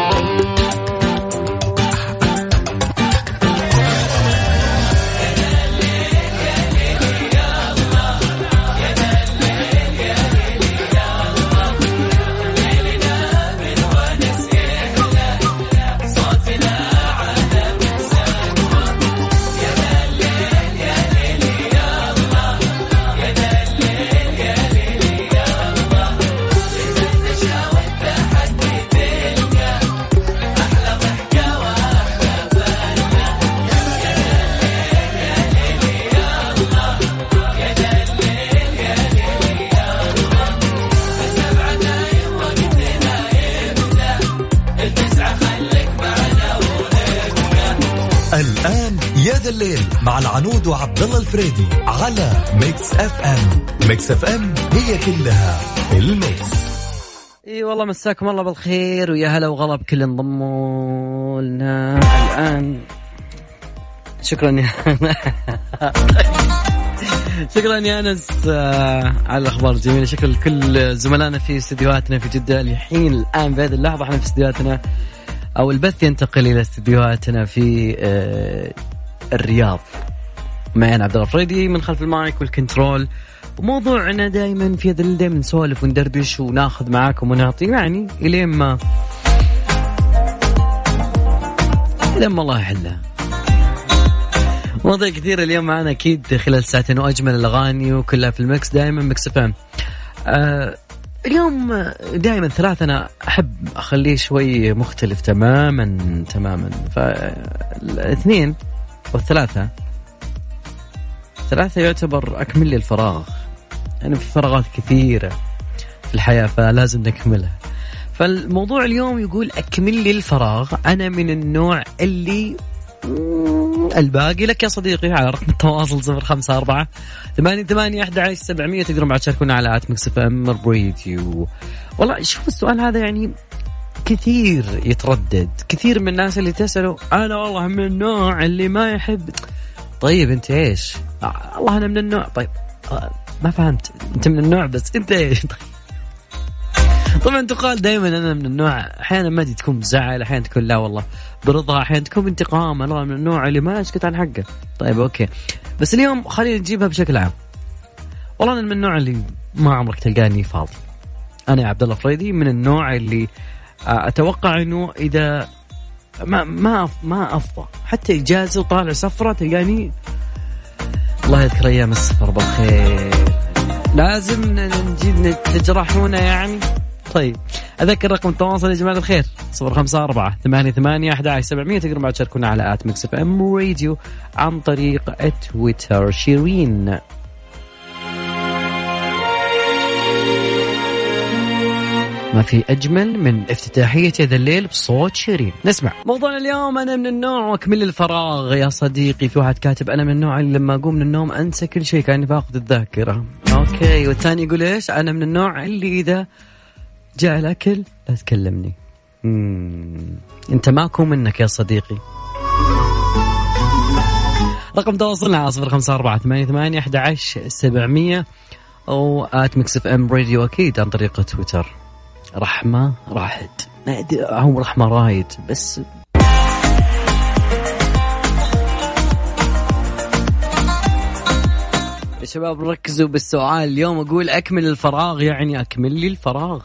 مع الفريدي على Mix FM. Mix FM هي كلها ال mix. إي والله مساكم الله بالخير ويا هلا وغلا بكل انضموا لنا الآن. شكرا يا شكرا يا أنس آه، على الأخبار الجميلة. شكرا لكل زملائنا في استديوهاتنا في جدة. الحين الآن بهذه اللحظة إحنا في استديوهاتنا أو البث ينتقل إلى استديوهاتنا في آه، الرياض. معي أنا عبد الله فريدي من خلف ال mic وال control. وموضوعنا دائما في هذا دائما نسولف وندردش وناخذ معاكم ونعطي يعني إلين ما إلين ما الله يحلها. مواضيع كثيرة اليوم معنا أكيد خلال ساعتين وأجمل الأغاني وكلها في ال mix دائما Mix FM آه اليوم دائما ثلاثة أنا أحب أخليه شوي مختلف تماما تماما. فالاثنين والثلاثة ثلاثة يعتبر أكمل لي الفراغ. يعني في فراغات كثيرة في الحياة فلازم نكملها. فالموضوع اليوم يقول أكمل لي الفراغ. أنا من النوع اللي الباقي. لك يا صديقي على رقم التواصل صفر خمسة أربعة ثمانية ثمانية أحد عشر سبعمية. تقدرون بعد تشاركونا على at Mix FM Radio والله شوف السؤال هذا يعني كثير يتردد. كثير من الناس اللي تسأله أنا والله من النوع اللي ما يحب. طيب أنت إيش؟ الله أنا من النوع طيب ما فهمت. أنت من النوع بس أنت إيش طيب. طبعا تقال دائما أنا من النوع أحيانا ما تكون بزعل أحيانا تكون لا والله برضا أحيانا تكون انتقام. أنا من النوع اللي ما يسكت عن حقه. طيب أوكي. بس اليوم خلينا نجيبها بشكل عام. والله أنا من النوع اللي ما عمرك تلقاني فاضي. أنا يا عبد الله فريدي من النوع اللي أتوقع إنه إذا ما ما ما أفضى. حتى إجازة وطالع سفرة تلقاني الله يذكر أيام السفر بالخير. لازم نجي تجرحونا يعني. طيب أذكر رقم التواصل يا جماعة الخير 054 88 ثمانية أحد سبعمية تقدرون بعد تشاركونا على at Mix FM Radio عن طريق تويتر شيرين. ما في أجمل من افتتاحية هذا الليل بصوت شيرين. نسمع. موضوعنا اليوم أنا من النوع وأكمل الفراغ. يا صديقي في واحد كاتب أنا من النوع اللي لما أقوم من النوم أنسى كل شيء كأني فاقد الذاكرة. أوكي والثاني يقول إيش؟ أنا من النوع اللي إذا جاء الأكل لا تكلمني. مم. أنت ماكو منك يا صديقي. رقم تواصلنا على صفر خمسة أربعة ثمانية ثمانية أحد عشر سبعمية. أو at Mix FM Radio أكيد عن طريق تويتر. رحمة راحت. هم رحمة رايد بس يا شباب ركزوا بالسؤال. اليوم أقول أكمل الفراغ يعني أكمل لي الفراغ.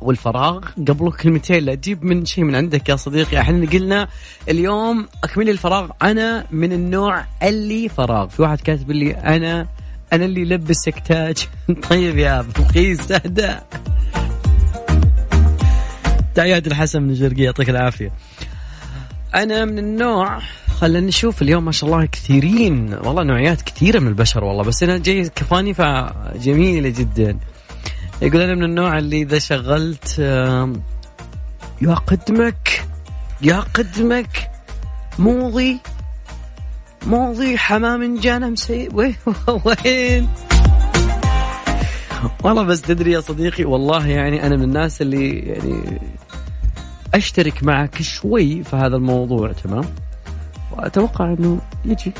والفراغ قبله كلمتين لا تجيب من شيء من عندك يا صديقي. إحنا قلنا اليوم أكمل لي الفراغ أنا من النوع اللي فراغ. في واحد كاتب لي أنا أنا اللي لبسك تاج طيب يا بلقيس اهدى تحياتي الحسن من الشرقية يعطيك العافية. أنا من النوع خلينا نشوف اليوم ما شاء الله كثيرين والله نوعيات كثيرة من البشر والله بس أنا جاي كفاني فجميلة جدا. يقول أنا من النوع اللي إذا شغلت يا قدمك يا قدمك موضي موضي حمام جانا مسي وين؟ والله بس تدري يا صديقي والله يعني أنا من الناس اللي يعني أشترك معك شوي في هذا الموضوع تمام؟ وأتوقع إنه يجي.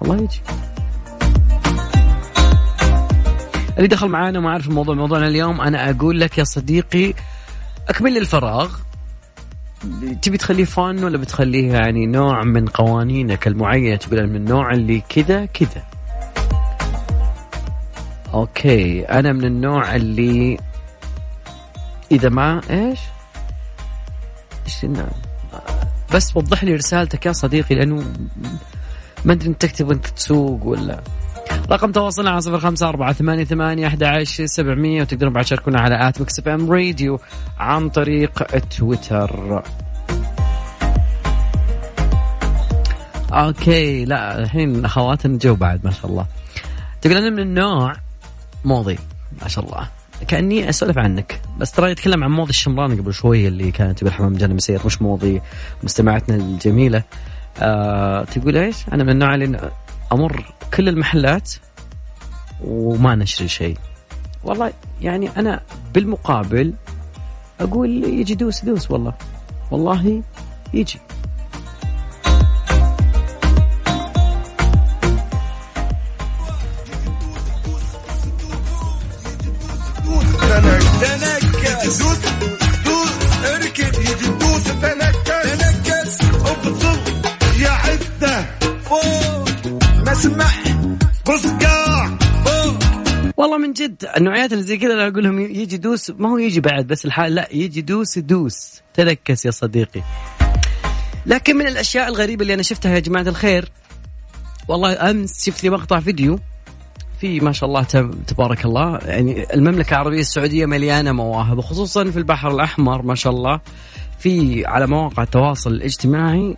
والله يجي. اللي دخل معانا وما عارف الموضوع موضوعنا اليوم أنا أقول لك يا صديقي أكمل الفراغ. تبي تخليه fun ولا بتخليه يعني نوع من قوانينك المعينة تقول من النوع اللي كذا كذا؟ okay أنا من النوع اللي إذا ما إيش؟ إيش بس وضح لي رسالتك يا صديقي لأنه ما أدري أنت تكتب وأنت تسوق ولا. رقم تواصلنا على صفر خمسة أربعة ثمانية ثمانية أحد عشر سبعمية وتقدرون بعد تشاركونا على at Mix FM Radio عن طريق تويتر. okay لا الحين أخواتنا جو بعد ما شاء الله. تقول أنا من النوع موضي ما شاء الله. كأني أسولف عنك. بس ترى يتكلم عن موضي الشمراني قبل شوي اللي كانت بالحمام جنة مسير مش موضي مستمعتنا الجميلة. آه تقول إيش؟ أنا من النوع اللي أمر كل المحلات وما نشري شيء. والله يعني أنا بالمقابل أقول يجي دوس دوس والله. والله يجي. تنكس دوس دوس يجي دوس تنكس تنكس ابطل يا والله من جد النوعيات اللي زي كذا أنا أقول لهم يجي دوس ما هو يجي بعد بس الحال لا يجي دوس دوس. تنكس يا صديقي. لكن من الأشياء الغريبة اللي أنا شفتها يا جماعة الخير والله أمس شفت لي مقطع فيديو في ما شاء الله تبارك الله. يعني المملكة العربية السعودية مليانة مواهب وخصوصا في البحر الأحمر ما شاء الله. في على مواقع التواصل الاجتماعي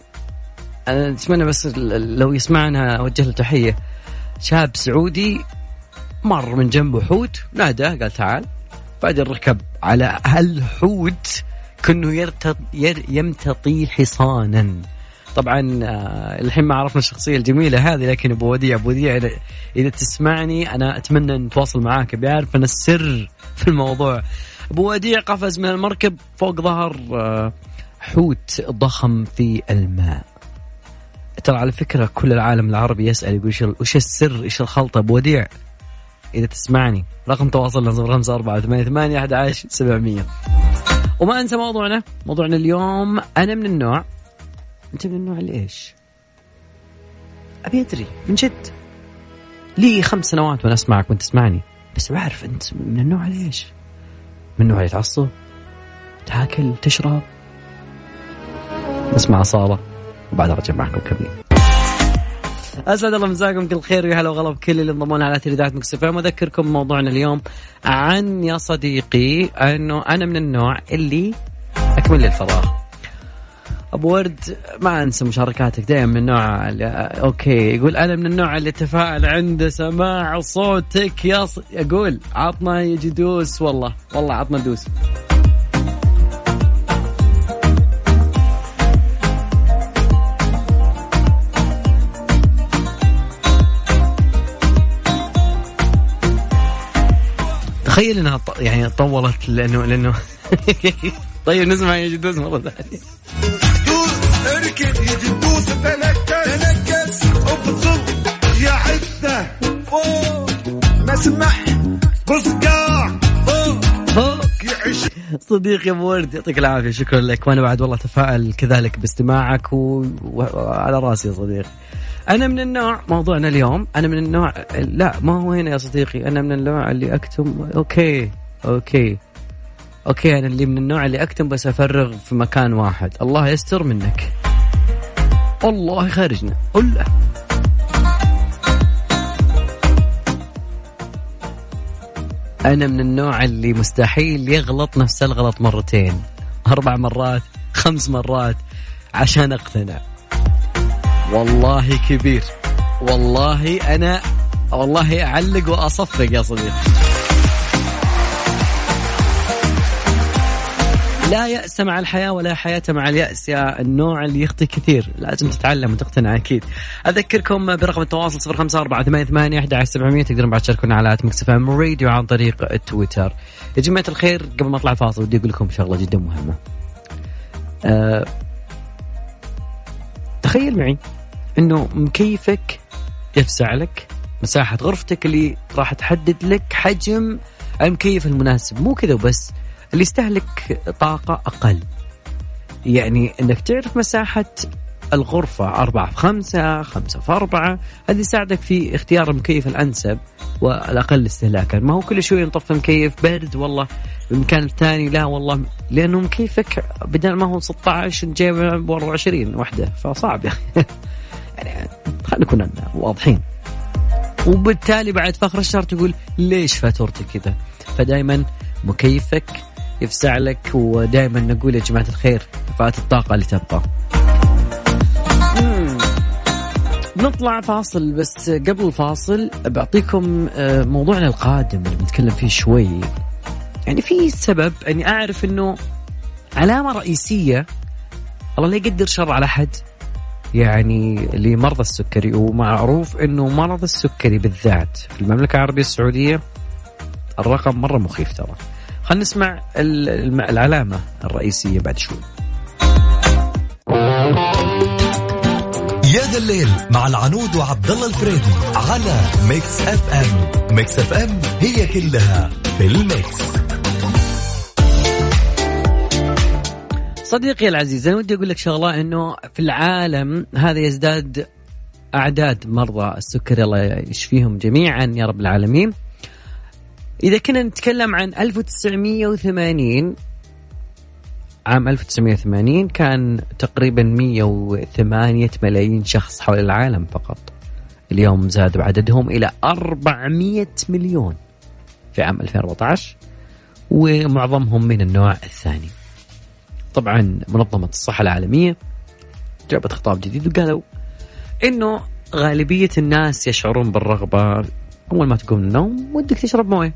أنا أتمنى بس لو يسمعنا أوجه له تحية. شاب سعودي مر من جنبه حوت نادى قال تعال. بعدين ركب على الحوت كأنه يمتطي حصانا. طبعا آه، الحين ما عرفنا الشخصية الجميلة هذه لكن أبو وديع أبو وديع اذا تسمعني أنا أتمنى نتواصل معاك بيعرف أنا السر في الموضوع. أبو وديع قفز من المركب فوق ظهر آه، حوت ضخم في الماء. ترى على فكرة كل العالم العربي يسأل يقول وش السر إيش الخلطة؟ أبو وديع إذا تسمعني. رقم تواصلنا صفر خمسة أربعة ثمانية ثمانية أحد سبعمية. وما أنسى موضوعنا موضوعنا اليوم أنا من النوع أنت من النوع اللي إيش؟ أبي أدري من جد. لي خمس سنوات وأنا أسمعك وأنت تسمعني. بس بعرف أنت من النوع اللي إيش؟ من النوع اللي تعصب تاكل تشرب. نسمع صالة وبعد أرجع معكم كملين أسعد الله مساكم كل خير ويا هلا وغلا بكل اللي انضموا على تريدات مكسفة واذكركم موضوعنا اليوم عن يا صديقي أنه أنا من النوع اللي أكمل لي الفراغ ابو ورد ما أنسى مشاركاتك دائما من النوع أوكي يقول أنا من النوع اللي تفاعل عند سماع صوتك يا ص... أقول عطنا يجي دوس والله والله عطنا دوس. تخيل إنها يعني طولت لأنه لأنه طيب نسمع يجي دوس مرة ثانية. اركب يجي دوس تنكس. تنكس. أبطل يا عدة. فوق مسمح بصقاع فوق يعيش صديقي أبو ورد يعطيك العافية. شكرا لك. وأنا بعد والله تفائل كذلك باستماعك وعلى راسي يا صديقي. أنا من النوع موضوعنا اليوم أنا من النوع لا ما هو هنا يا صديقي. أنا من النوع اللي أكتم أوكي okay. okay أنا اللي من النوع اللي أكتم بس أفرغ في مكان واحد. الله يستر منك. والله خارجنا قل أنا من النوع اللي مستحيل يغلط نفس الغلط مرتين. أربع مرات خمس مرات عشان أقتنع. والله كبير. والله أنا والله أعلم وأصفق يا صديقي. لا يأس مع الحياة ولا حياة مع اليأس. يا النوع اللي يخطي كثير. لازم تتعلم وتقتنع أكيد. أذكركم برقم التواصل صفر خمسة أربعة ثمانية ثمانية أحد سبعمية. تقدرون بعد تشاركونا على آت مكسف راديو عن طريق التويتر يا جماعة الخير قبل ما أطلع فاصل ودي أقول لكم شغلة جدا مهمة. أه تخيل معي أنه مكيفك يفسع لك مساحة غرفتك اللي راح تحدد لك حجم المكيف المناسب. مو كذا وبس. اللي يستهلك طاقة أقل. يعني إنك تعرف مساحة الغرفة أربعة في خمسة خمسة في أربعة هذه يساعدك في اختيار المكيف الأنسب والأقل استهلاكا. ما هو كل شوي نطفي مكيف برد والله المكان الثاني لا والله لأنه مكيفك بدل ما هو 16 جايبه ب 24 وحدة فصعب يعني يعني خلينا نكون واضحين. وبالتالي بعد فخر الشهر تقول ليش فاتورتي كذا؟ فدائما مكيفك يفسع لك ودائما نقول يا جماعة الخير فات الطاقة اللي تبقى. نطلع فاصل بس قبل الفاصل بعطيكم آه، موضوعنا القادم اللي بنتكلم فيه شوي. يعني في سبب أني أعرف إنه علامة رئيسية الله لا يقدر شر على أحد يعني لمرضى السكري. ومعروف إنه مرض السكري بالذات في المملكة العربية السعودية الرقم مرة مخيف ترى. خلينا نسمع العلامة الرئيسية بعد شوي. يا ذا الليل مع العنود وعبد الله الفريدي على ميكس اف ام. ميكس اف ام هي كلها في الميكس. صديقي العزيز أنا ودي أقول لك شغلة إنه في العالم هذا يزداد أعداد مرضى السكري الله يشفيهم جميعا يا رب العالمين. إذا كنا نتكلم عن 1980 عام 1980 كان تقريبا 108 ملايين شخص حول العالم فقط. اليوم زادوا عددهم إلى 400 مليون في عام 2014 ومعظمهم من النوع الثاني. طبعا منظمة الصحة العالمية جابت خطاب جديد وقالوا إنه غالبية الناس يشعرون بالرغبة أول ما تقوم من النوم ودك تشرب موية.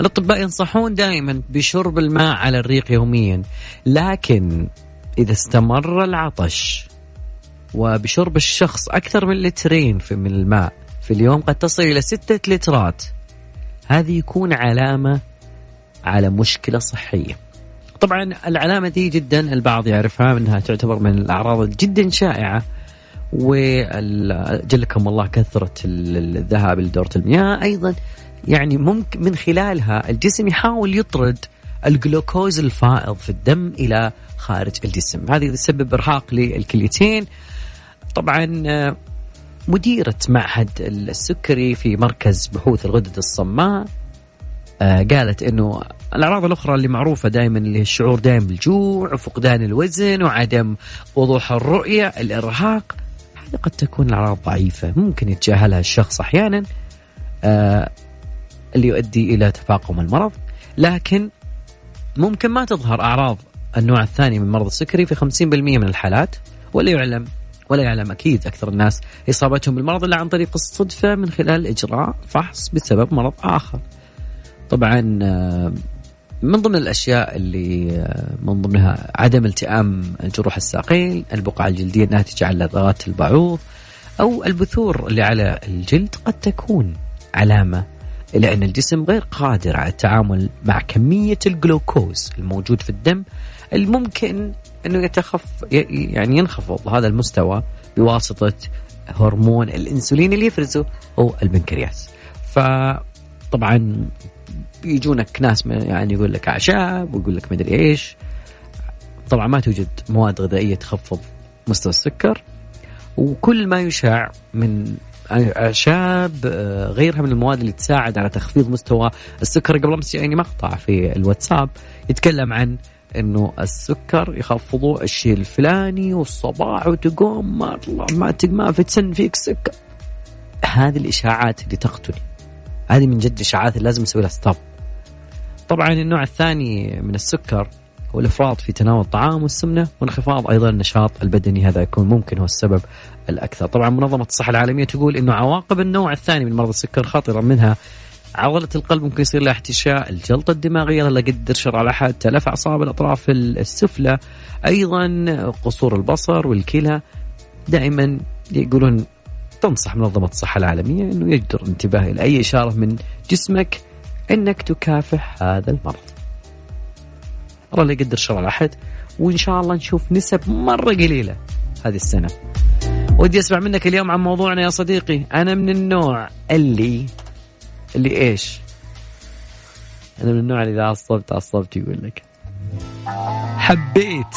الأطباء ينصحون دائما بشرب الماء على الريق يوميا لكن إذا استمر العطش وبشرب الشخص أكثر من لترين في من الماء في اليوم قد تصل إلى ستة لترات هذه يكون علامة على مشكلة صحية. طبعا العلامة دي جدا البعض يعرفها أنها تعتبر من الأعراض جدا شائعة وجلكم الله كثرة الذهاب لدورة المياه أيضا يعني ممكن من خلالها الجسم يحاول يطرد الجلوكوز الفائض في الدم إلى خارج الجسم. هذه تسبب إرهاق للكليتين. طبعا آه، مديرة معهد السكري في مركز بحوث الغدد الصماء آه، قالت إنه الأعراض الأخرى اللي معروفة دائما اللي هي الشعور دائما بالجوع وفقدان الوزن وعدم وضوح الرؤية الإرهاق. قد تكون الأعراض ضعيفة ممكن يتجاهلها الشخص أحيانا آه، اللي يؤدي إلى تفاقم المرض لكن ممكن ما تظهر أعراض النوع الثاني من مرض السكري في 50% من الحالات ولا يعلم ولا يعلم أكيد أكثر الناس إصابتهم بالمرض إلا عن طريق الصدفة من خلال إجراء فحص بسبب مرض آخر. طبعا آه، من ضمن الأشياء اللي آه، من ضمنها عدم التئام جروح الساقين، البقع الجلدية الناتجة عن لدغات البعوض أو البثور اللي على الجلد قد تكون علامة إلى أن الجسم غير قادر على التعامل مع كمية الجلوكوز الموجود في الدم الممكن أنه يتخف يعني ينخفض. هذا المستوى بواسطة هرمون الأنسولين اللي يفرزه هو البنكرياس فطبعا بيجونك ناس يعني يقول لك أعشاب ويقول لك مدري إيش. طبعا ما توجد مواد غذائية تخفض مستوى السكر. وكل ما يشاع من أعشاب آه، غيرها من المواد اللي تساعد على تخفيض مستوى السكر. قبل أمس يعني مقطع في الواتساب يتكلم عن إنه السكر يخفضوا الشيء الفلاني والصباح وتقوم ما ما ما في تسن فيك سكر. هذه الإشاعات اللي تقتلي هذه من جد إشاعات اللي لازم نسوي لها ستوب طبعا النوع الثاني من السكر هو الإفراط في تناول الطعام والسمنة وانخفاض أيضا النشاط البدني هذا يكون ممكن هو السبب الأكثر طبعا منظمة الصحة العالمية تقول إنه عواقب النوع الثاني من مرض السكر خطرة منها عضلة القلب ممكن يصير لها احتشاء، الجلطة الدماغية لا قدر شر على حد، تلف أعصاب الأطراف السفلى، أيضا قصور البصر والكلى. دائما يقولون تنصح منظمة الصحة العالمية أنه يجدر انتباه إلى أي إشارة من جسمك أنك تكافح هذا المرض. الله لا يقدر شر على أحد وإن شاء الله نشوف نسب مرة قليلة هذه السنة. ودي أسمع منك اليوم عن موضوعنا يا صديقي أنا من النوع اللي اللي إيش أنا من النوع اللي إذا عصبت عصبت يقول لك حبيت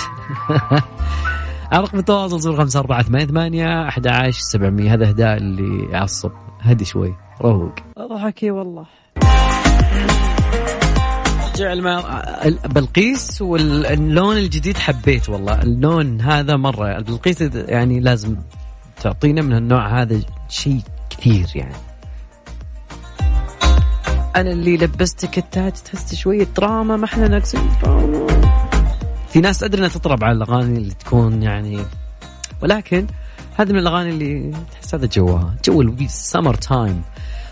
رقم التواصل صفر خمسة أربعة ثمانية ثمانية أحد عشر سبعمية. هذا إهداء اللي يعصب هدي شوي. روق. أضحكي والله. جعل ما بلقيس واللون الجديد حبيت والله. اللون هذا مرة. بلقيس يعني لازم تعطينا من النوع هذا شيء كثير يعني. أنا اللي لبستك التاج تحس شوية دراما ما إحنا ناقصين. دراما في ناس أدري إنها تطرب على الأغاني اللي تكون يعني ولكن هذه من الأغاني اللي تحس هذا جوها جو السمر time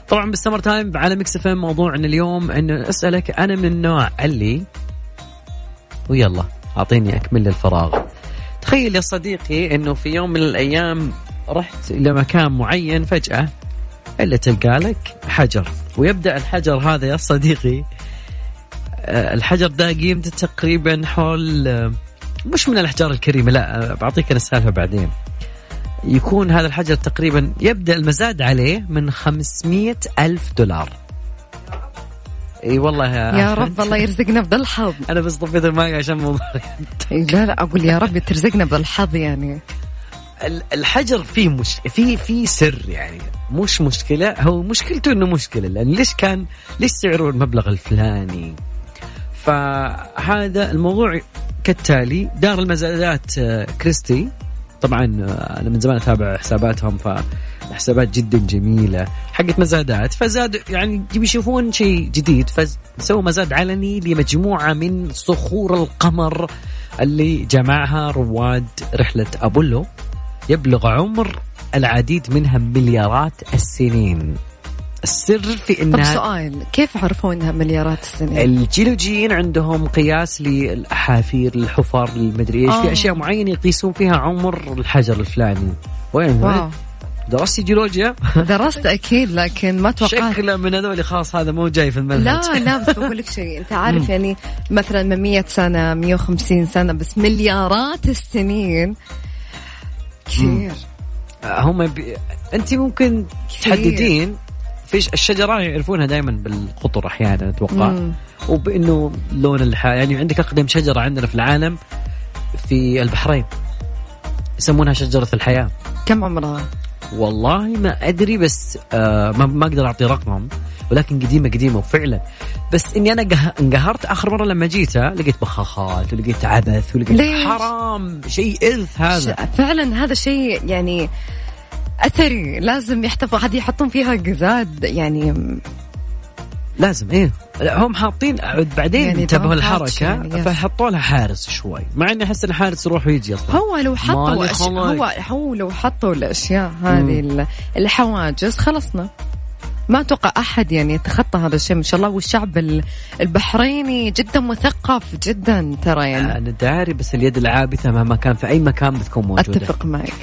طبعا بال summer time على ميكس اف ام موضوع إن اليوم انه أسألك أنا من النوع اللي ويلا أعطيني أكمل الفراغ. تخيل يا صديقي إنه في يوم من الأيام رحت إلى مكان معين فجأة إلا تلقى لك حجر ويبدأ الحجر هذا يا صديقي الحجر ده قيمته تقريبا حول آه، مش من الأحجار الكريمة لا آه، بعطيك أنا السالفة بعدين. يكون هذا الحجر تقريبا يبدأ المزاد عليه من 500 ألف دولار. إي والله يا, يا رب الله يرزقنا بذا الحظ أنا بس طفيت الماي عشان موضوع لا لا أقول يا رب ترزقنا بذا الحظ يعني الحجر فيه مش في في سر يعني. مش مشكلة هو مشكلته إنه مشكلة لأن ليش كان ليش سعره المبلغ الفلاني؟ فهذا الموضوع كالتالي دار المزادات آه، كريستي. طبعا آه، أنا من زمان أتابع حساباتهم فحسابات جدا جميلة. حقت مزادات فزاد يعني بيشوفون شيء جديد فسووا مزاد علني لمجموعة من صخور القمر اللي جمعها رواد رحلة أبولو. يبلغ عمر العديد منها مليارات السنين. السر في انها طب سؤال كيف عرفوا إنها مليارات السنين؟ الجيولوجيين عندهم قياس للأحافير الحفر المدري إيش في أشياء معينة يقيسون فيها عمر الحجر الفلاني. وين؟ واو. درستي جيولوجيا؟ درست أكيد لكن ما توقعت. شكله من هذول خلاص هذا مو جاي في المنهج. لا لا بس بقول لك شيء. أنت عارف يعني مثلا من 100 سنة 150 سنة بس مليارات السنين. كثير. هم بي... أنت ممكن تحددين في الشجرة يعرفونها دائما بالقطر أحيانا أتوقع. وبإنه لون الحياة يعني عندك أقدم شجرة عندنا في العالم في البحرين. يسمونها شجرة الحياة. كم عمرها؟ والله ما أدري بس آه ما, ما أقدر أعطي رقم ولكن قديمة قديمة وفعلا. بس إني أنا انقهرت آخر مرة لما جيت لقيت بخاخات ولقيت عبث ولقيت ليش؟ حرام شيء إرث هذا. فعلا هذا شيء يعني أثري لازم يحتفظ هذه يحطون فيها قزاد يعني لازم إيه. هم حاطين بعدين يعني انتبهوا الحركه يعني فحطوا لها حارس شوي مع إني أحس إن الحارس يروح ويجي أصلا. هو لو حطوا أش... هو هو لو حطوا الأشياء هذه الحواجز خلصنا. ما أتوقع أحد يعني يتخطى هذا الشيء ما شاء الله. والشعب البحريني جدا مثقف جدا ترى يعني. أنا داري بس اليد العابثة مهما كان في أي مكان بتكون موجودة. أتفق معك.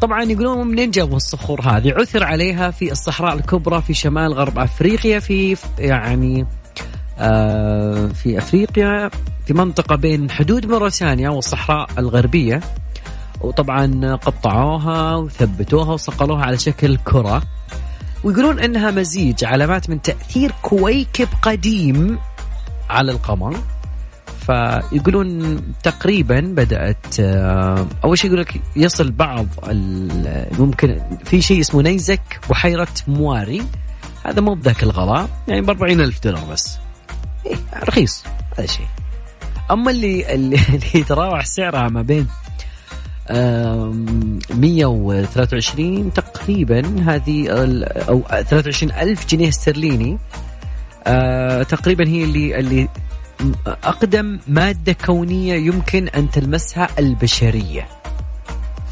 طبعا يقولون منين جابوا الصخور هذه؟ عثر عليها في الصحراء الكبرى في شمال غرب أفريقيا في يعني آه في أفريقيا في منطقة بين حدود موريتانيا والصحراء الغربية. وطبعا قطعوها وثبتوها وصقلوها على شكل كرة. ويقولون إنها مزيج علامات من تأثير كويكب قديم على القمر. فيقولون تقريبا بدأت آه، أول شيء يقول لك يصل بعض ممكن في شيء اسمه نيزك بحيره مواري. هذا مو بذاك الغلاء يعني ب ألف دولار بس. إيه رخيص هذا شيء. أما اللي اللي, يتراوح سعرها ما بين 123 تقريبا هذه أو 23 ألف جنيه استرليني. آه تقريبا هي اللي اللي أقدم مادة كونية يمكن أن تلمسها البشرية.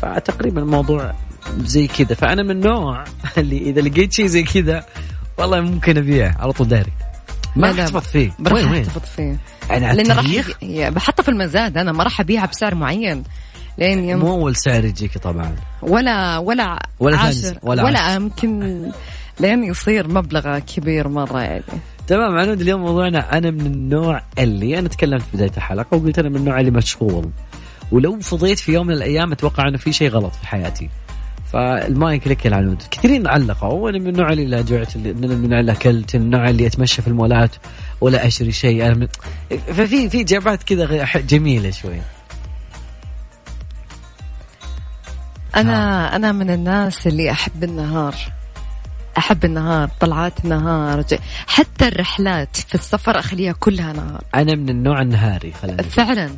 فتقريبا الموضوع زي كذا. فأنا من النوع اللي إذا لقيت شيء زي كذا والله ممكن أبيعه على طول داري. ما أحتفظ فيه. وين وين؟ أحتفظ فيه. يعني لأن راح بحطه في المزاد أنا ما راح أبيعه بسعر معين. لين يوم مو أول سعر يجيك طبعا. ولا ولا ولا عاشر ولا, ولا يمكن لين يصير مبلغ كبير مرة يعني. تمام عنود اليوم موضوعنا. أنا من النوع اللي أنا تكلمت في بداية الحلقة وقلت أنا من النوع اللي مشغول. ولو فضيت في يوم من الأيام أتوقع أنه في شيء غلط في حياتي. فالمايك لك يا عنود. كثيرين علقوا وأنا من النوع اللي لا جعت من النوع اللي أكلت النوع اللي أتمشى في المولات ولا اشتري شيء. أنا من... ففي في اجابات كذا جميلة شوي. أنا ها. أنا من الناس اللي أحب النهار. أحب النهار طلعات النهار حتى الرحلات في السفر أخليها كلها نهار. أنا من النوع النهاري خلينا فعلا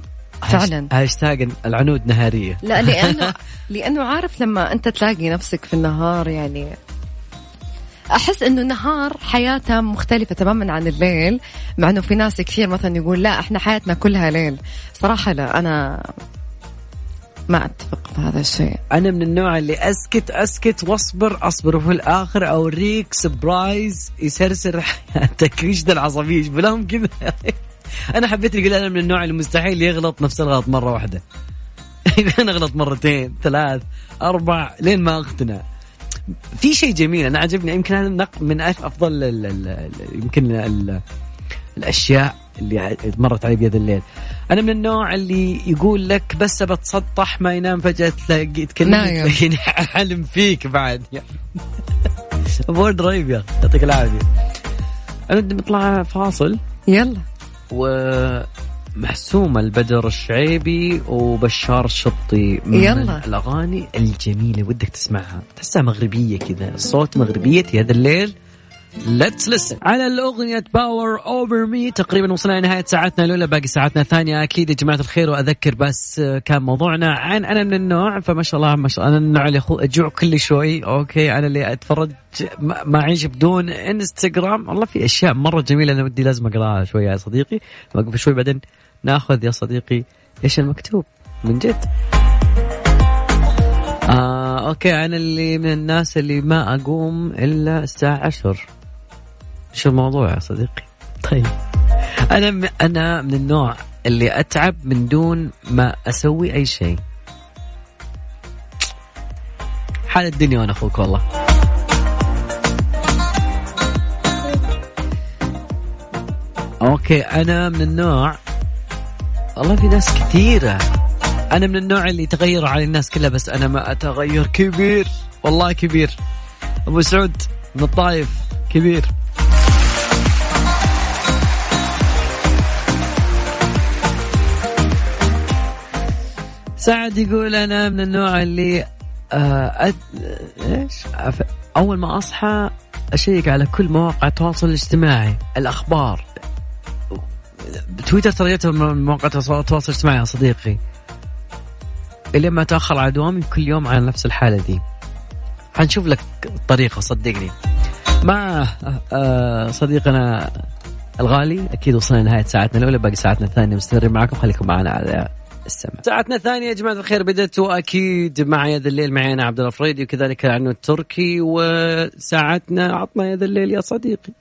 فعلا. هاشتاج العنود نهارية. لا لأنه لأنه عارف لما أنت تلاقي نفسك في النهار يعني أحس إنه النهار حياتها مختلفة تماما عن الليل مع إنه في ناس كثير مثلا يقول لا إحنا حياتنا كلها ليل. صراحة لا أنا ما أتفق بهذا الشيء. أنا من النوع اللي أسكت أسكت وأصبر أصبر وفي الآخر أوريك surprise يسرسر حياتك. إيش ذا العصبية؟ إيش بلاهم كذا؟ أنا حبيت أقول أنا من النوع اللي مستحيل يغلط نفس الغلط مرة واحدة. أنا اغلط مرتين ثلاث أربع لين ما أقتنع. في شيء جميل أنا عجبني يمكن هذا من أفضل ال ال يمكن ال الأشياء. اللي مرت علي بيد الليل. أنا من النوع اللي يقول لك بس بتسطح ما ينام فجأة تلاقي تكلم تلاقيني حلم فيك بعد. يعني ابو رهيب يا يعطيك العافية. أنا بدي نطلع فاصل. يلا. ومحسومة البدر الشعيبي وبشار الشطي من يلا. الأغاني الجميلة ودك تسمعها. تحسها مغربية كذا. الصوت مغربية هذا الليل. let's listen على الأغنية power over me تقريبا وصلنا لنهاية ساعتنا الأولى باقي ساعتنا الثانية. أكيد يا جماعة الخير وأذكر بس كان موضوعنا عن أنا من النوع فما شاء الله ما شاء الله أنا النوع اللي أجوع كل شوي. okay أنا اللي أتفرج ما أعيش بدون إنستغرام. والله في أشياء مرة جميلة أنا ودي لازم أقراها شوي يا صديقي. وقف شوي بعدين ناخذ يا صديقي إيش المكتوب من جد؟ آه أوكي أنا اللي من الناس اللي ما أقوم إلا الساعة 10 شو الموضوع يا صديقي؟ طيب. أنا م... أنا من النوع اللي أتعب من دون ما أسوي أي شيء. حال الدنيا وأنا أخوك والله. أوكي أنا من النوع والله في ناس كثيرة. أنا من النوع اللي يتغير على الناس كلها بس أنا ما أتغير. كبير والله كبير. أبو سعود من الطايف كبير. سعد يقول أنا من النوع اللي آه أد... إيش؟ أول ما أصحى أشيك على كل مواقع التواصل الاجتماعي الأخبار. تويتر ترى من مواقع التواصل الاجتماعي يا صديقي. اللي ما تأخر على دوامي كل يوم على نفس الحالة دي. حنشوف لك طريقة صدقني. مع آه صديقنا الغالي أكيد وصلنا لنهاية ساعتنا الأولى باقي ساعتنا الثانية مستمرين معكم. خليكم معنا على السمع ساعتنا الثانية يا جماعة الخير بدأت وأكيد مع يا ذا الليل معي أنا عبد الله فريدي وكذلك عنود التركي وساعتنا عطنا يا ذا الليل يا صديقي.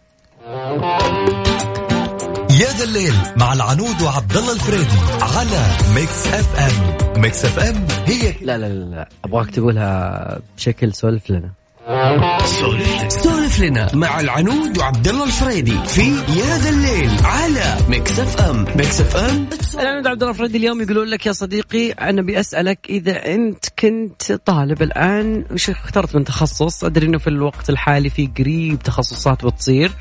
يا ذا الليل مع العنود وعبد الله الفريدي على ميكس اف ام. ميكس اف ام هي لا لا لا أبغاك تقولها بشكل سولف لنا. سولف لنا مع العنود وعبد الله الفريدي في يا ذا الليل على ميكس اف ام ميكس اف ام العنود عبد الله الفريدي اليوم يقولون لك يا صديقي أنا بسالك إذا أنت كنت طالب الآن وش اخترت من تخصص؟ أدري إنه في الوقت الحالي في قريب تخصصات بتصير.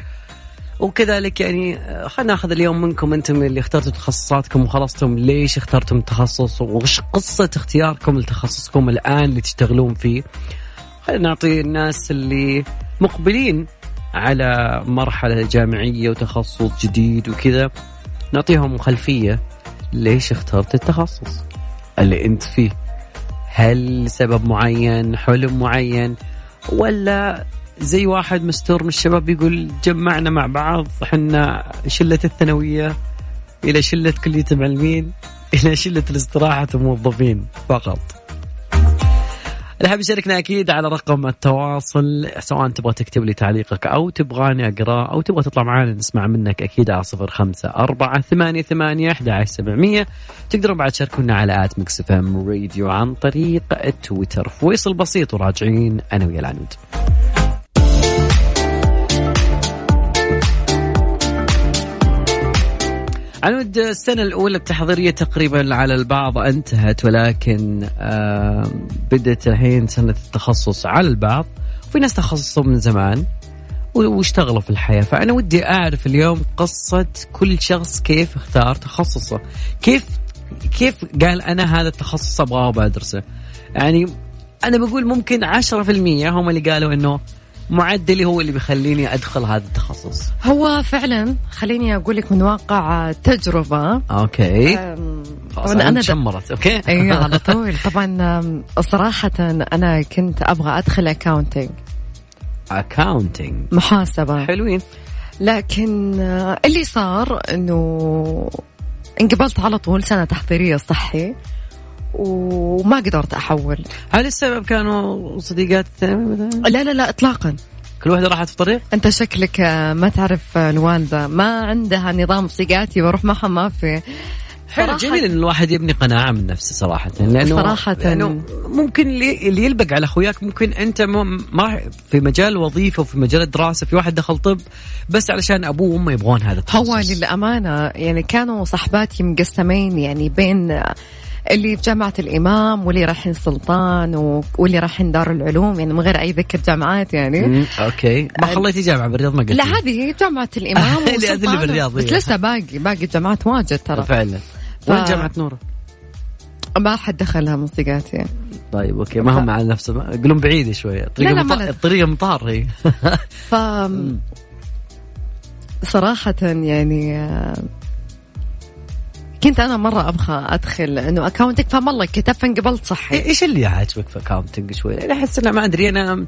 وكذلك يعني خلينا ناخذ اليوم منكم أنتم اللي اخترتوا تخصصاتكم وخلصتم ليش اخترتم التخصص وش قصة اختياركم لتخصصكم الآن اللي تشتغلون فيه؟ خلينا نعطي الناس اللي مقبلين على مرحلة جامعية وتخصص جديد وكذا نعطيهم خلفية ليش اخترت التخصص اللي أنت فيه. هل سبب معين حلم معين ولا زي واحد مستور من الشباب يقول جمعنا مع بعض حنا شلة الثانوية إلى شلة كلية المعلمين إلى شلة الاستراحة الموظفين فقط. اللي حاب يشاركنا أكيد على رقم التواصل. سواء تبغى تكتب لي تعليقك أو تبغاني اقراه أو تبغى تطلع معنا نسمع منك أكيد على صفر خمسة أربعة ثمانية ثمانية أحد سبعمية. تقدرون بعد تشاركونا على آت ميكس اف ام راديو عن طريق التويتر فويصل بسيط وراجعين أنا ويا العنود. عنود السنة الأولى التحضيرية تقريبا على البعض انتهت ولكن بدأت الحين سنة التخصص على البعض وفي ناس تخصصوا من زمان واشتغلوا في الحياة. فأنا ودي أعرف اليوم قصة كل شخص كيف اختار تخصصه. كيف كيف قال أنا هذا التخصص أبغاه وبدرسه؟ يعني أنا بقول ممكن 10% هم اللي قالوا إنه معدلي هو اللي بيخليني أدخل هذا التخصص. هو فعلا خليني أقول لك من واقع تجربة. okay. طبعا أنا شمرت okay؟ إي على طول. طبعا صراحة أنا كنت أبغى أدخل accounting اكاونتنج محاسبة. حلوين. لكن اللي صار إنه انقبلت على طول سنة تحضيرية صحي. وما قدرت أحول. هل السبب كانوا صديقات لا لا لا اطلاقا. كل واحدة راحت في طريق؟ أنت شكلك ما تعرف الوالده ما عندها نظام صديقاتي وأروح معها ما في. حلو جميل إن الواحد يبني قناعة من نفسه صراحة. لأنه صراحة لأنه ممكن اللي يلبق على أخوياك ممكن أنت ما في مجال وظيفة وفي مجال الدراسة في واحد دخل طب بس علشان أبوه وأمه يبغون هذا التخصص. هو للأمانة يعني كانوا صحباتي مقسمين يعني بين اللي في جامعة الإمام واللي رايحين سلطان واللي رايحين دار العلوم يعني من غير أي ذكر جامعات يعني. أوكي. ما خليتي جامعة بالرياض؟ ما قلت لا هذه جامعة الإمام اللي بالرياض بس لسه باقي باقي جامعات واجد ترى. فعلا. وين جامعة نورة؟ ما حد دخلها من صديقاتي طيب okay ما هم على نفسه يقولون بعيدة شوية. طريقه مطار الطريقة مطار هي. ف صراحة يعني كنت أنا مرة أبغى أدخل إنه accounting فما الله كتب فانقبلت صحي. إيش اللي عاجبك في accounting شوي؟ أحس إنه ما أدري أنا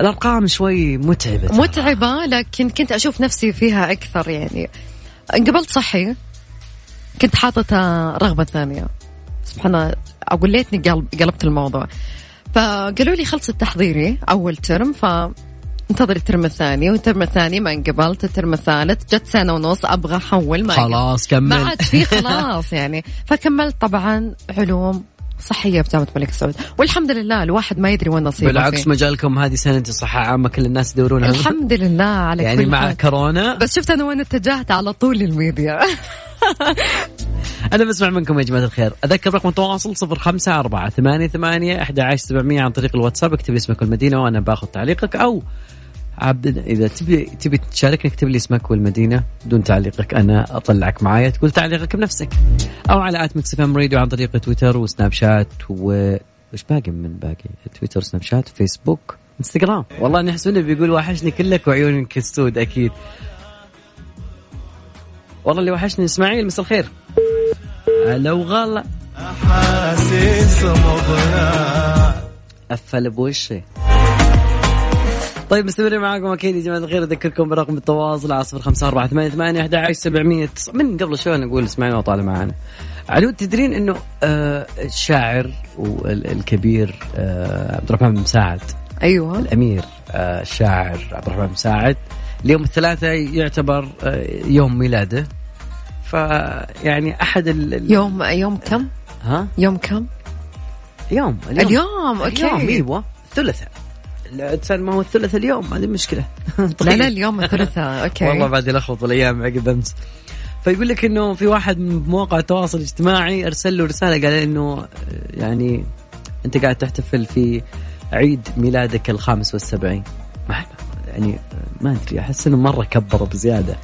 الأرقام شوي متعبة. متعبة لكن كنت أشوف نفسي فيها أكثر يعني. انقبلت صحي كنت حاطة رغبة ثانية. سبحان الله أقول ليتني قلبت الموضوع. فقالوا لي خلص التحضيري أول ترم ف انتظري الترم الثاني والترم الثاني ما انقبلت الترم الثالث جت سنة ونص أبغى أحول ما خلاص كمل. ما عاد في خلاص يعني. فكملت طبعا علوم صحية بجامعة الملك سعود. والحمد لله الواحد ما يدري وين نصيبه بالعكس فيه. مجالكم هذه سنة صحة عامة كل الناس يدورونها الحمد لله على يعني كل حال. كورونا. بس شفت أنا وين اتجهت؟ على طول للميديا أنا بسمع منكم يا جماعة الخير. أذكر رقم التواصل صفر خمسة أربعة ثمانية ثمانية أحد عشر سبعمية عن طريق الواتساب. اكتب اسمك والمدينة وأنا باخذ تعليقك أو عبد إذا تبي تبي تشاركني اكتب لي اسمك والمدينة بدون تعليقك أنا أطلعك معايا تقول تعليقك بنفسك. أو على آت ميكس اف ام راديو عن طريق تويتر وسناب شات و وش باقي من باقي؟ تويتر سناب شات فيسبوك إنستغرام. والله اني حسوني بيقول وحشني كلك وعيونك السود أكيد. والله اللي وحشني إسماعيل مساء الخير. لو غلا أحاسيس مضيع قفل بوشي. طيب مستمرين معاكم أكيد يا جماعة الخير. أذكركم برقم التواصل على صفر خمسة أربعة ثمانية ثمانية أحد عشر سبعمية من قبل شوي نقول اسمعنا وطالع معانا. علو تدرين إنه آه الشاعر والكبير آه عبد الرحمن بن مساعد. أيوه. الأمير آه الشاعر عبد الرحمن بن مساعد. اليوم الثلاثاء يعتبر يوم ميلاده. فيعني أحد ال يوم يوم كم؟ ها؟ يوم كم؟ اليوم اليوم, اليوم okay. اليوم أيوه. الثلاثاء الإنسان ما هو الثلاث اليوم هذه مشكلة. طيب. لا لا اليوم الثلاثاء okay. والله بعد يلخبط الأيام عقب أمس. فيقول لك إنه في واحد من مواقع التواصل الاجتماعي أرسل له رسالة قال إنه يعني أنت قاعد تحتفل في عيد ميلادك الخامس والسبعين. يعني ما أدري أحس إنه مرة كبره بزيادة.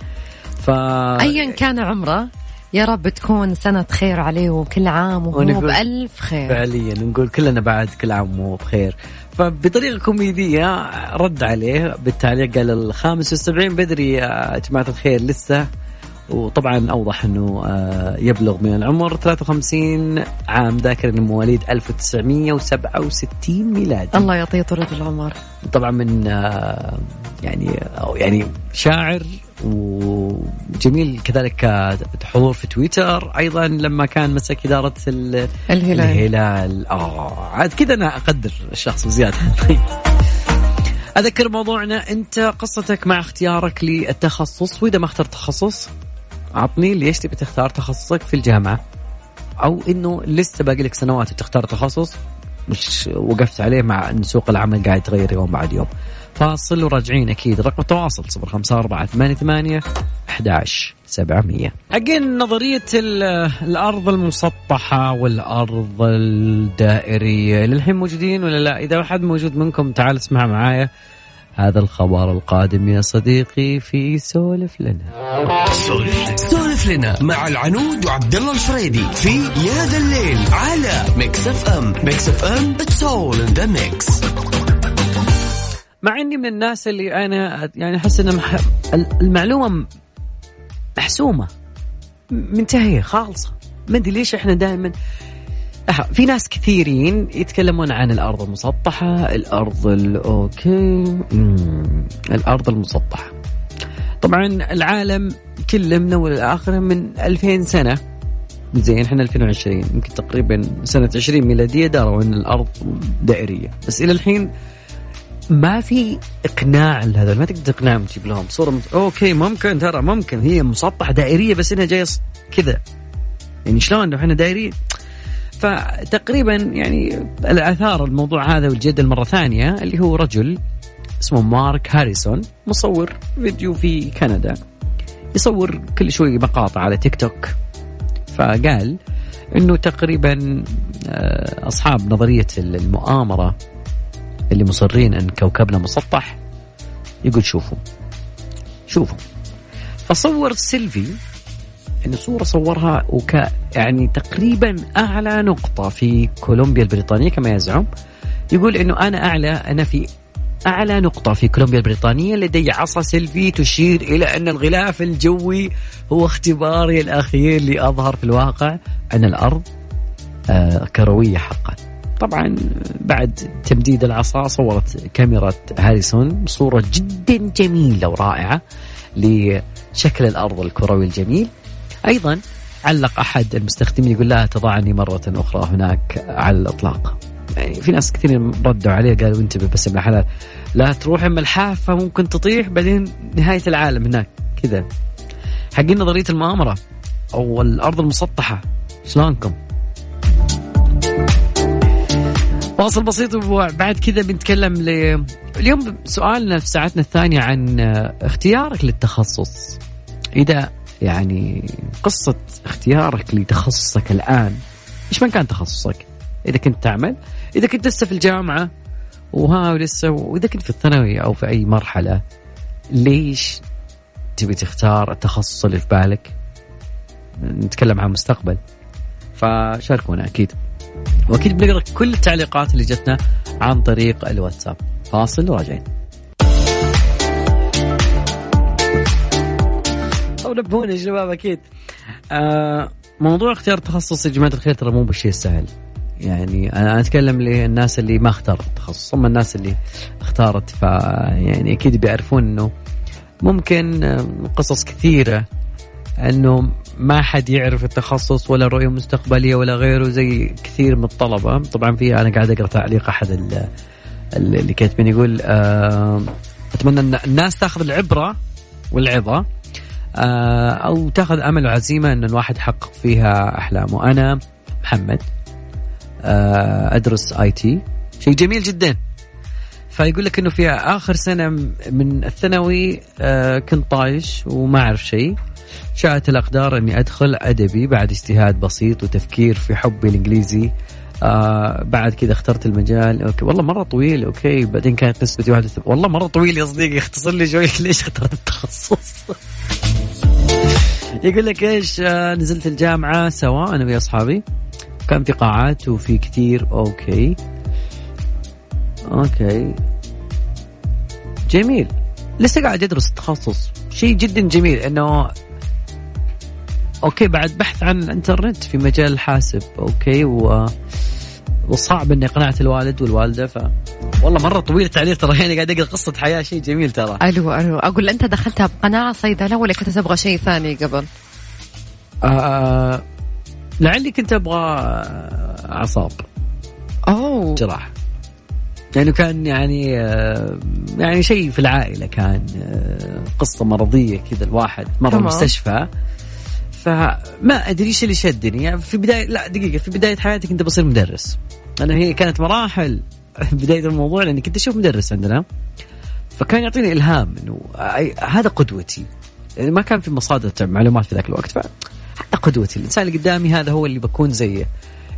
ف ايا كان عمره يا رب تكون سنة خير عليه وكل عام وهو بألف خير. فعليا نقول كلنا بعد كل عام وهو بخير. فبطريقة كوميدية رد عليه بالتعليق قال الخامس والسبعين بدري يا جماعة الخير لسه. وطبعا أوضح إنه آه، يبلغ من العمر 53 عام ذاكر انه مواليد 1967 ميلادي. الله يعطيه طول العمر. طبعا من آه، يعني يعني شاعر وجميل كذلك حضور في تويتر. أيضا لما كان مسك إدارة الهلال. الهلال. آه عاد كذا أنا أقدر الشخص بزيادة. طيب أذكر موضوعنا. أنت قصتك مع اختيارك للتخصص وإذا ما اخترت تخصص عطني ليش تبي تختار تخصصك في الجامعة؟ أو إنه لسه باقي لك سنوات تختار تخصص مش وقفت عليه مع إن سوق العمل قاعد يتغير يوم بعد يوم. فاصل وراجعين أكيد. رقم التواصل صفر خمسة أربعة ثمانية ثمانية أحداش سبعمية. حقين نظرية الأرض المسطحة والأرض الدائرية للحين موجودين ولا لا؟ إذا واحد موجود منكم تعال اسمع معايا. هذا الخبر القادم يا صديقي في سولف لنا. سولف لنا مع العنود وعبد الله الفريدي في يا ذا الليل على Mix FM. Mix FM it's all in the mix مع إني من الناس اللي أنا يعني أحس ان مح... المعلومة محسومة منتهية خالصة. ما أدري ليش إحنا دائما في ناس كثيرين يتكلمون عن الأرض المسطحة الأرض ال okay الأرض المسطحة. طبعا العالم كله من أول لاخره من 2000 سنة. زين إحنا 2020 يمكن تقريبا سنة 20 ميلادية داروا إن الأرض دائرية. بس إلى الحين ما في إقناع لهذا ما تقدر تقنعهم تجيب لهم صورة مت... أوكي ممكن ترى ممكن هي مسطحه دائرية بس إنها جاية كذا. يعني شلون؟ لو إحنا دائريه فتقريبا يعني الآثار الموضوع هذا والجدل مره ثانية اللي هو رجل اسمه مارك هاريسون مصور فيديو في كندا. يصور كل شوي مقاطع على تيك توك. فقال إنه تقريبا آه، أصحاب نظرية المؤامرة اللي مصرين إن كوكبنا مسطح يقول شوفوا شوفوا. فصور سيلفي انه صورة صورها وك يعني تقريبا أعلى نقطة في كولومبيا البريطانية كما يزعم. يقول إنه أنا أعلى أنا في أعلى نقطة في كولومبيا البريطانية لدي عصا سيلفي تشير إلى أن الغلاف الجوي هو اختباري الأخير لأظهر في الواقع أن الأرض آه كروية حقا. طبعا بعد تمديد العصا صورت كاميرا هاريسون صورة جدا جميلة ورائعة لشكل الأرض الكروي الجميل. أيضا علق أحد المستخدمين يقول لا تضعني مرة أخرى هناك على الإطلاق. يعني في ناس كثير ردوا عليه قالوا انتبه بس ابن حلال. لا تروح أما الحافة ممكن تطيح بعدين نهاية العالم هناك. كذا. حقين نظرية المؤامرة أو الأرض المسطحة شلونكم؟ فاصل بسيط وبعد كذا بنتكلم ل... اليوم سؤالنا في ساعتنا الثانية عن اختيارك للتخصص. إذا يعني قصة اختيارك لتخصصك الآن إيش ما كان تخصصك؟ إذا كنت تعمل إذا كنت لسه في الجامعة وها ولسه وإذا كنت في الثانوي أو في أي مرحلة ليش تبي تختار التخصص اللي في بالك؟ نتكلم عن المستقبل فشاركونا أكيد. وأكيد بنقرأ كل التعليقات اللي جتنا عن طريق الواتساب. فاصل وراجعين. أو نبهوني يا شباب أكيد. آه موضوع اختيار التخصص يا جماعة الخير ترى مو بالشيء السهل يعني أنا أتكلم للناس اللي ما اختارت التخصص. أما الناس اللي اختارت ف يعني أكيد بيعرفون إنه ممكن قصص كثيرة إنه ما حد يعرف التخصص ولا رؤية مستقبلية ولا غيره زي كثير من الطلبة. طبعا في أنا قاعد أقرأ تعليق أحد اللي كاتبين يقول آه أتمنى أن الناس تأخذ العبرة والعظه آه أو تأخذ أمل وعزيمه أن الواحد يحقق فيها أحلامه. أنا محمد آه أدرس IT. شيء جميل جدا. فيقول لك إنه في آخر سنة من الثانوي آه كنت طايش وما أعرف شيء. شاءت الأقدار أني أدخل أدبي بعد اجتهاد بسيط وتفكير في حبي الإنجليزي. آه بعد كذا اخترت المجال. okay والله مرة طويل. okay بعدين كانت نسبتي واحد والله مرة طويل يا صديقي. اختصر لي شوي. ليش اخترت التخصص؟ يقول لك إيش آه نزلت الجامعة سوا أنا ويا أصحابي. كان في قاعات وفي كثير okay. okay. جميل. لسه قاعد أدرس التخصص شيء جدا جميل إنه okay بعد بحث عن الإنترنت في مجال الحاسب okay و وصعب إني أقنعت الوالد والوالدة ف والله مرة طويل التعليق ترى يعني قاعد أقرأ قصة حياة شيء جميل ترى. ألو ألو. أقول أنت دخلتها بقناعة صيدلة ولا كنت تبغى شيء ثاني قبل؟ آه لعلي كنت أبغى أعصاب. أوه. جراحة. يعني كان يعني آه يعني شيء في العائلة كان آه قصة مرضية كذا الواحد مرة مستشفى. فما أدري إيش اللي شدني يعني في بداية لا دقيقة في بداية حياتي كنت بصير مدرس. أنا هي كانت مراحل بداية الموضوع لأني كنت أشوف مدرس عندنا. فكان يعطيني إلهام إنه هذا قدوتي. يعني ما كان في مصادر معلومات في ذاك الوقت. ف قدوتي. الإنسان اللي قدامي هذا هو اللي بكون زيه.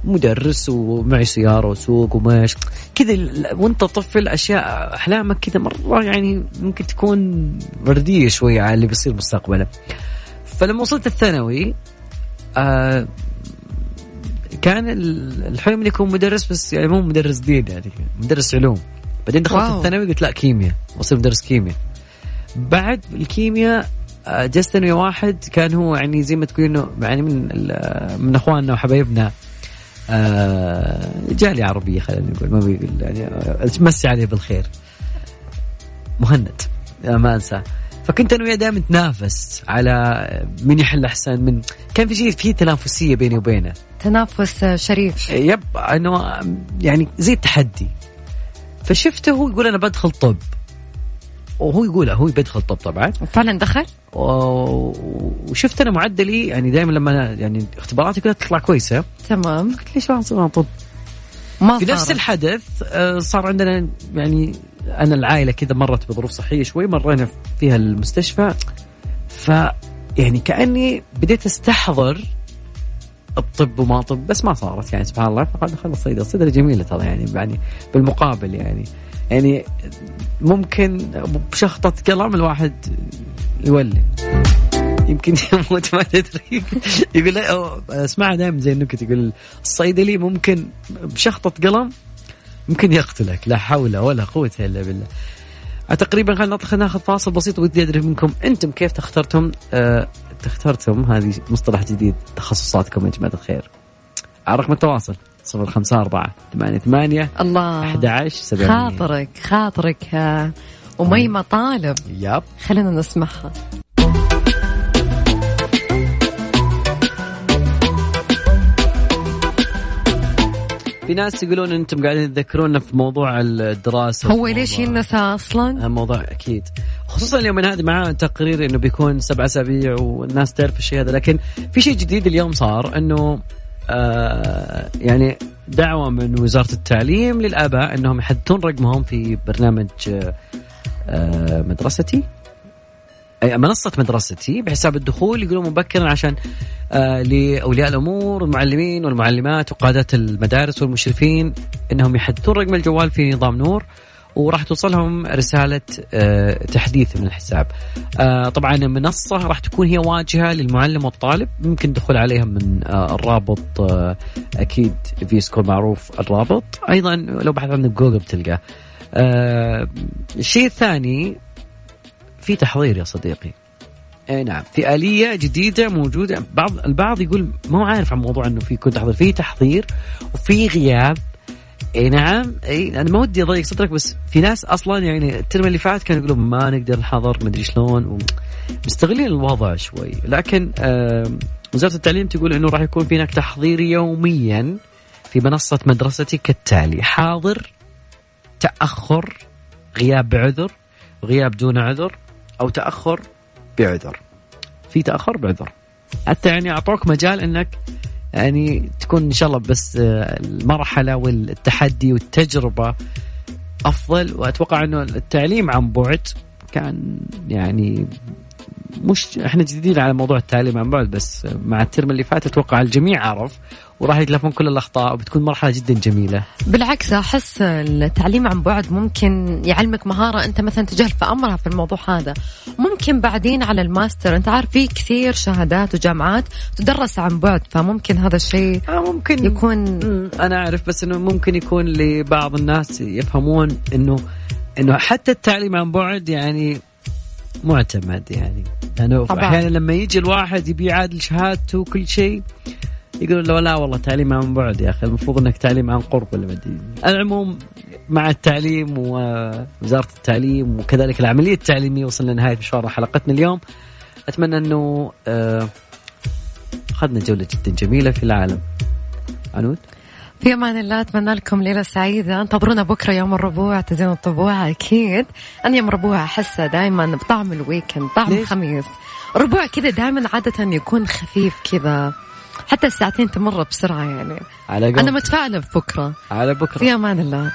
مدرس ومعي سيارة وسوق ومش كذا وانت طفل أشياء أحلامك كذا مرة يعني ممكن تكون وردية شوية على اللي بيصير مستقبلا فلما وصلت الثانوي آه كان الحلم إني أكون مدرس بس يعني مو مدرس دين يعني مدرس علوم. بعدين دخلت الثانوي قلت لا كيمياء. وأصير مدرس كيمياء. بعد الكيمياء آه، جلست ثانوي واحد كان هو يعني زي ما تقول إنه يعني من من إخواننا وحبايبنا. آه جالي عربية خلينا نقول ما بيقول يعني تمسي عليه بالخير. مهند ما أنساه. فكنت أنا وياه دائما نتنافس على من يحل أحسن من كان في شيء في تنافسية بيني وبينه. تنافس شريف. يب أنه يعني زي التحدي. فشفته هو يقول أنا بدخل طب. وهو يقول هو بيدخل طب طبعا. فعلا دخل؟ وشفت أنا معدلي يعني دائما لما أنا يعني اختباراتي كلها تطلع كويسة. تمام. قلت ليش ما اصير طب ما في نفس الحدث آه، صار عندنا يعني أنا العائلة كذا مرت بظروف صحية شوي مرينا فيها المستشفى. ف يعني كأني بديت أستحضر الطب وما طب بس ما صارت يعني سبحان الله. فقد دخلت الصيدله الصيدله جميلة ترى يعني يعني بالمقابل يعني. يعني ممكن بشخطة قلم الواحد يولي. يمكن يموت ما تدري يقول اسمعها دائما زي النكت يقول الصيدلي ممكن بشخطة قلم ممكن يقتلك لا حول ولا قوة إلا بالله. تقريبا خلينا ناخذ فاصل بسيط ودي أدري منكم أنتم كيف تخترتم تخترتم هذه مصطلح جديد تخصصاتكم يا جماعة الخير. على رقم التواصل. صفر خمسة أربعة ثمانية ثمانية الله. أحد عشر خاطرك خاطرك وميمة طالب ياب خلينا نسمعها. في ناس يقولون أنتم قاعدين تذكرونا في موضوع الدراسة. هو ليش ينسى أصلا؟ الموضوع أكيد. خصوصا اليوم هذا معاه تقرير إنه بيكون سبع أسابيع والناس تعرف الشيء هذا. لكن في شيء جديد اليوم صار إنه يعني دعوة من وزارة التعليم للآباء أنهم يحدثون رقمهم في برنامج آه مدرستي. أي منصة مدرستي بحساب الدخول يقولون مبكرا عشان آه لأولياء الأمور والمعلمين والمعلمات وقادة المدارس والمشرفين أنهم يحدثون رقم الجوال في نظام نور. وراح توصلهم رسالة آه، تحديث من الحساب. آه، طبعا المنصة راح تكون هي واجهة للمعلم والطالب. ممكن الدخول عليها من آه، الرابط أكيد في school معروف الرابط. أيضا لو بحث عنه جوجل بتلقاه. الشيء الثاني في تحضير يا صديقي. أي نعم في آلية جديدة موجودة. بعض البعض يقول ما هو عارف عن موضوع إنه في يكون تحضير. في تحضير وفي غياب. إي نعم. إي أنا ما ودي اضيق صدرك بس في ناس أصلا يعني الترم اللي فات كانوا يقولون ما نقدر نحضر مدري شلون مستغلين الوضع شوي. لكن وزارة التعليم تقول إنه راح يكون في هناك تحضير يوميا في منصة مدرستي كالتالي. حاضر تأخر غياب بعذر غياب دون عذر أو تأخر بعذر. في تأخر بعذر. حتى يعني أعطوك مجال إنك يعني تكون إن شاء الله بس آه، المرحلة والتحدي والتجربة أفضل. وأتوقع إنه التعليم عن بعد كان يعني مش إحنا جديدين على موضوع التعليم عن بعد بس مع الترم اللي فات أتوقع الجميع عرف وراح يتلافون كل الأخطاء وبتكون مرحلة جدا جميلة. بالعكس أحس التعليم عن بعد ممكن يعلمك مهارة أنت مثلا تجهل في امرها في الموضوع هذا. ممكن بعدين على الماستر أنت عارف في كثير شهادات وجامعات تدرس عن بعد فممكن هذا الشيء آه ممكن يكون أنا أعرف بس إنه ممكن يكون لبعض الناس يفهمون انه إنه حتى التعليم عن بعد يعني معتمد يعني. لأنه يعني أحيانا لما يجي الواحد يبي يعادل شهادته وكل شيء يقولوا له لا والله تعليم عن بعد يا أخي المفروض إنك تعليم عن قرب ولا ما العموم مع التعليم ووزاره التعليم وكذلك العملية التعليمية وصلنا لنهاية مشوار حلقتنا اليوم. أتمنى أنه آه، اخذنا جولة جدا جميلة في العالم. عنود؟ في أمان الله أتمنى لكم ليلة سعيدة. انتظرونا بكرة يوم الربوع تزين الطبوع أكيد. أنا يوم الربوع احسه دائما بطعم الويكند طعم الخميس ربوع كذا دائما عادة يكون خفيف كذا. حتى الساعتين تمر بسرعة يعني. على أنا متفائلة ببكرة. على بكرة. في أمان الله.